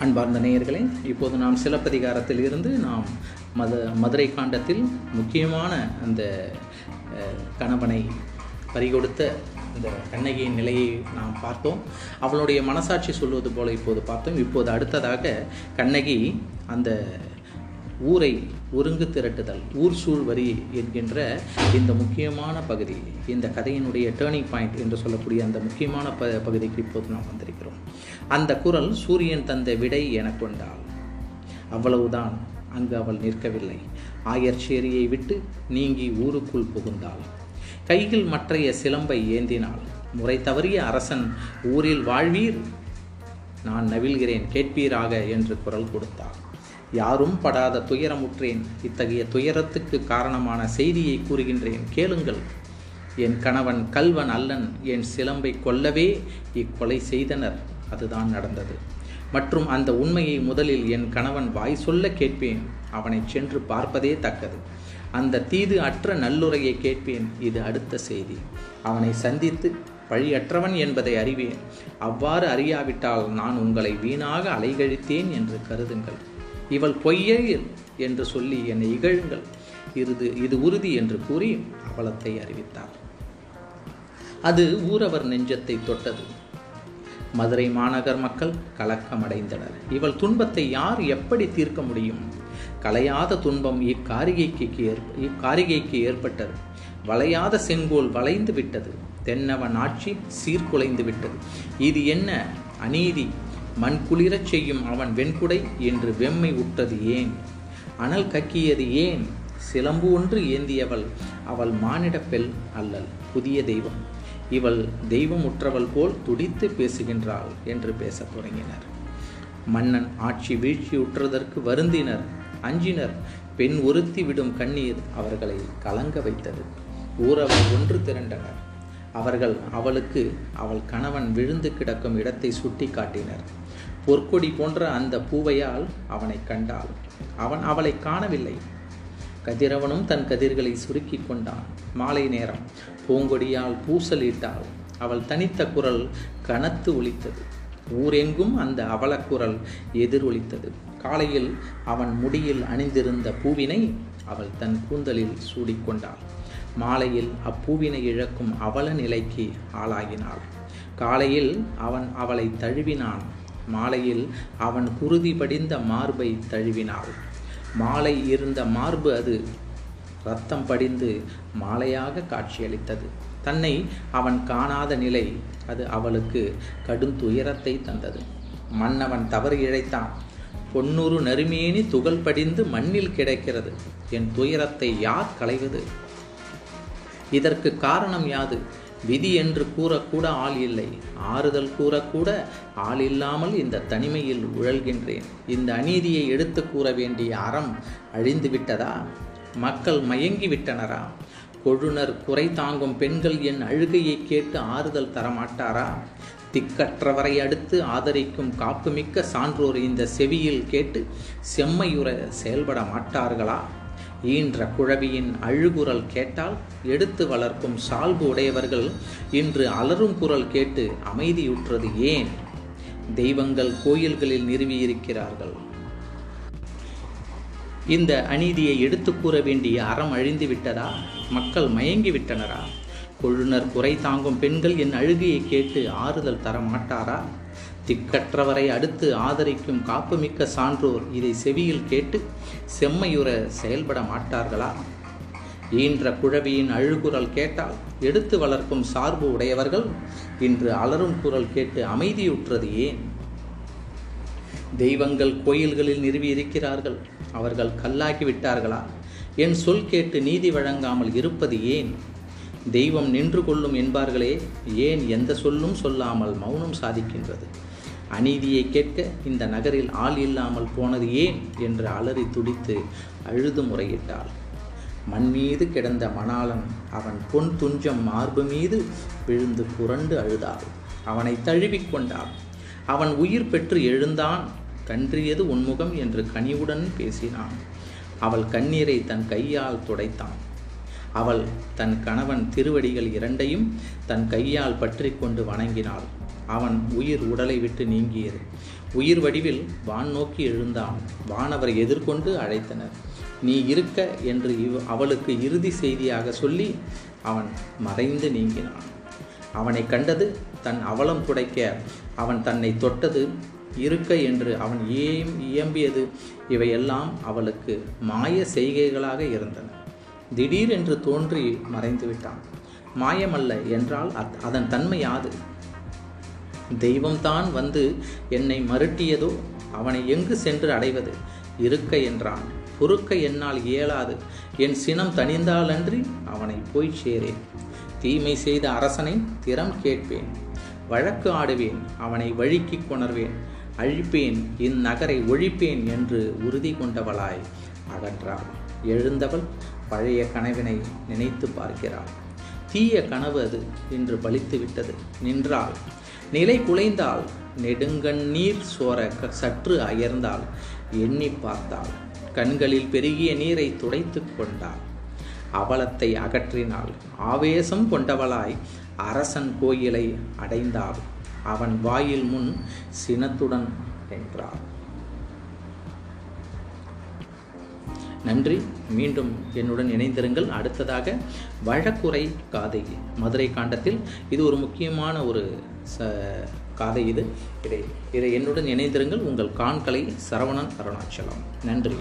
அன்பார்ந்த நேயர்களே இப்போது நாம் சிலப்பதிகாரத்தில் இருந்து நாம் மத மதுரை காண்டத்தில் முக்கியமான அந்த கணவனை பறிகொடுத்த இந்த கண்ணகியின் நிலையை நாம் பார்த்தோம். அவளுடைய மனசாட்சி சொல்வது போல இப்போது பார்த்தோம். இப்போது அடுத்ததாக கண்ணகி அந்த ஊரை ஒருங்கு திரட்டுதல் ஊர் சூழ் வரி என்கின்ற இந்த முக்கியமான பகுதி இந்த கதையினுடைய டேர்னிங் பாயிண்ட் என்று சொல்லக்கூடிய அந்த முக்கியமான ப பகுதிக்கு இப்போது நாம் வந்திருக்கிறோம். அந்த குரல் சூரியன் தந்த விடை என கொண்டாள் அவ்வளவுதான் அங்கு அவள் நிற்கவில்லை. ஆயர்ச்சேரியை விட்டு நீங்கி ஊருக்குள் புகுந்தாள். கையில் மற்றைய சிலம்பை ஏந்தினாள். முறை தவறிய அரசன் ஊரில் வாழ்வீர்? நான் நவில்கிறேன் கேட்பீராக? என்று குரல் கொடுத்தாள். யாரும் படாத துயரமுற்றேன். இத்தகைய துயரத்துக்கு காரணமான செய்தியை கூறுகின்றேன். கேளுங்கள். என் கணவன் கல்வன் அல்லன் என் சிலம்பை கொல்லவே இக்கொலை செய்தனர். அதுதான் நடந்தது. மற்றும் அந்த உண்மையை முதலில் என் கணவன் வாய் சொல்ல கேட்பேன். அவனை சென்று பார்ப்பதே தக்கது. அந்த தீது அற்ற நல்லுரையை கேட்பேன். இது அடுத்த செய்தி. அவனை சந்தித்து பழியற்றவன் என்பதை அறிவேன். அவ்வாறு அறியாவிட்டால் நான் உங்களை வீணாக அலைகழித்தேன் என்று கருதுங்கள். இவள் பொய்யே என்று சொல்லி என்னை இகழுங்கள். இது இது உறுதி என்று கூறி அவலத்தை அறிவித்தார். அது ஊரவர் நெஞ்சத்தை தொட்டது. மதுரை மாநகர் மக்கள் கலக்கமடைந்தனர். இவள் துன்பத்தை யார் எப்படி தீர்க்க முடியும்? கலையாத துன்பம் இக்காரிகைக்கு ஏற்ப இக்காரிகைக்கு ஏற்பட்டது. வளையாத செங்கோல் வளைந்து விட்டது. தென்னவன் ஆட்சி சீர்குலைந்து விட்டது. இது என்ன? அநீதி. மண் குளிரச் செய்யும் அவன் வெண்குடை என்று வெம்மை உற்றது ஏன்? அனல் கக்கியது ஏன்? சிலம்பு ஒன்று ஏந்தியவள் அவள் மானிட பெல் அல்லல் புதிய தெய்வம். இவள் தெய்வம் உற்றவள் போல் துடித்து பேசுகின்றாள் என்று பேசத் தொடங்கினர். மன்னன் ஆட்சி வீழ்ச்சியுற்றதற்கு வருந்தினர் அஞ்சினர். பெண் ஒருத்தி விடும் கண்ணீர் அவர்களை கலங்க வைத்தது. ஊரவர் ஒன்று திரண்டனர். அவர்கள் அவளுக்கு அவள் கணவன் விழுந்து கிடக்கும் இடத்தை சுட்டி காட்டினர் பொற்கொடி போன்ற அந்த பூவையால் அவனை கண்டாள். அவன் அவளை காணவில்லை. கதிரவனும் தன் கதிர்களை சுருக்கி கொண்டான். மாலை நேரம். பூங்கொடியால் பூசலிட்டாள். அவள் தனித்த குரல் கனத்து ஒலித்தது. ஊரெங்கும் அந்த அவலக்குரல் எதிரொலித்தது காலையில் அவன் முடியில் அணிந்திருந்த பூவினை அவள் தன் கூந்தலில் சூடிக்கொண்டாள் மாலையில் அப்பூவினை இழக்கும் அவல நிலைக்கு ஆளாகினாள். காலையில் அவன் அவளை தழுவினான். மாலையில் அவன் குருதி படிந்த மார்பை தழுவினாள். மாலை இருந்த மார்பு அது. ரத்தம் படிந்து மாலையாக காட்சியளித்தது. தன்னை அவன் காணாத நிலை அது அவளுக்கு கடும் துயரத்தை தந்தது. மன்னவன் தவறு இழைத்தான். பொன்னூறு நறுமேனி துகள் படிந்து மண்ணில் கிடைக்கிறது. என் துயரத்தை யார் களைவது? இதற்கு காரணம் யாது? விதி என்று கூறக்கூட ஆள் இல்லை. ஆறுதல் கூறக்கூட ஆள் இல்லாமல் இந்த தனிமையில் உழல்கின்றேன். இந்த அநீதியை எடுத்து கூற வேண்டிய அறம் அழிந்து விட்டதா? மக்கள் மயங்கி விட்டனரா? கொழுனர் குறை தாங்கும் பெண்கள் என் அழுகையை கேட்டு ஆறுதல் தரமாட்டாரா? திக்கற்றவரை அடுத்து ஆதரிக்கும் காப்புமிக்க சான்றோர் இந்த செவியில் கேட்டு செம்மையுற செயல்பட மாட்டார்களா? ஈன்ற குழவியின் அழுகுரல் கேட்டால் எடுத்து வளர்க்கும் சால்பு உடையவர்கள் இன்று அலரும் குரல் கேட்டு அமைதியுற்றது ஏன்? தெய்வங்கள் கோயில்களில் நிறுவியிருக்கிறார்கள். இந்த அநீதியை எடுத்து கூற வேண்டிய அறம் அழிந்து விட்டதா மக்கள் மயங்கி விட்டனரா கொழுநர் குறை தாங்கும் பெண்கள் என் அழுகையை கேட்டு ஆறுதல் தர மாட்டாரா திக்கற்றவரை அடுத்து ஆதரிக்கும் காப்புமிக்க சான்றோர் இதை செவியில் கேட்டு செம்மையுற செயல்பட மாட்டார்களா? ஈன்ற குழவியின் அழுகுரல் கேட்டால் எடுத்து வளர்க்கும் சார்பு உடையவர்கள் இன்று அலரும் குரல் கேட்டு அமைதியுற்றது ஏன்? தெய்வங்கள் கோயில்களில் நிறுவி இருக்கிறார்கள் அவர்கள் கல்லாக்கி விட்டார்களா? என் சொல் கேட்டு நீதி வழங்காமல் இருப்பது ஏன்? தெய்வம் நின்று கொள்ளும் என்பார்களே ஏன் எந்த சொல்லும் சொல்லாமல் மௌனம் சாதிக்கின்றது? அநீதியை கேட்க இந்த நகரில் ஆள் இல்லாமல் போனது ஏன்? என்று அலறி துடித்து அழுது முறையிட்டாள். மண் மீது கிடந்த மணாளன் அவன் பொன் துஞ்சம் மார்பு மீது விழுந்து புரண்டு அழுதாள். அவனை தழுவிக்கொண்டாள் அவன் உயிர் பெற்று எழுந்தான். கன்றியது உன்முகம் என்று கனிவுடன் பேசினான். அவள் கண்ணீரை தன் கையால் துடைத்தான். அவள் தன் கணவன் திருவடிகள் இரண்டையும் தன் கையால் பற்றி கொண்டு வணங்கினாள். அவன் உயிர் உடலை விட்டு நீங்கியது. உயிர் வடிவில் வான் நோக்கி எழுந்தான். வானவரை எதிர்கொண்டு அழைத்தனர். நீ இருக்க என்று இவ் அவளுக்கு இறுதி செய்தியாக சொல்லி அவன் மறைந்து நீங்கினான். அவனை கண்டது தன் அவலம் துடைக்க அவன் தன்னை தொட்டது இருக்க என்று அவன் ஏம் இயம்பியது. இவையெல்லாம் அவளுக்கு மாய செய்கைகளாக இருந்தன. திடீரென்று தோன்றி மறைந்து விட்டான் மாயமல்ல என்றால் அத்- அதன் தன்மை யாது? தெய்வம்தான் வந்து என்னை மருட்டியதோ அவனை எங்கு சென்று அடைவது? இருக்க என்றான். பொறுக்க என்னால் இயலாது. என் சினம் தணிந்தாலன்றி அவனை போய் சேரேன். தீமை செய்த அரசனை திறம் கேட்பேன். வழக்கு ஆடுவேன். அவனை வழுக்கி கொணர்வேன். அழிப்பேன். இந்நகரை ஒழிப்பேன் என்று உறுதி கொண்டவளாய் அகன்றாள். எழுந்தவள் பழைய கனவினை நினைத்து பார்க்கிறாள். தீய கனவு அது இன்று பலித்து விட்டது நின்றாள். நிலை குலைந்தால் நெடுங்கண்ணீர் சோர சற்று அயர்ந்தாள் எண்ணி பார்த்தாள். கண்களில் பெருகிய நீரை துடைத்து கொண்டாள். அவலத்தை அகற்றினாள். ஆவேசம் கொண்டவளாய் அரசன் கோயிலை அடைந்தாள். அவன் வாயில் முன் சினத்துடன் நின்றாள். நன்றி. மீண்டும் என்னுடன் இணைந்திருங்கள். அடுத்ததாக வழக்குரை காதை மதுரை காண்டத்தில். இது ஒரு முக்கியமான ஒரு ச காதை இது. இதை இதை என்னுடன் இணைந்திருங்கள். உங்கள் காண்களை சரவணன் அருணாச்சலம். நன்றி.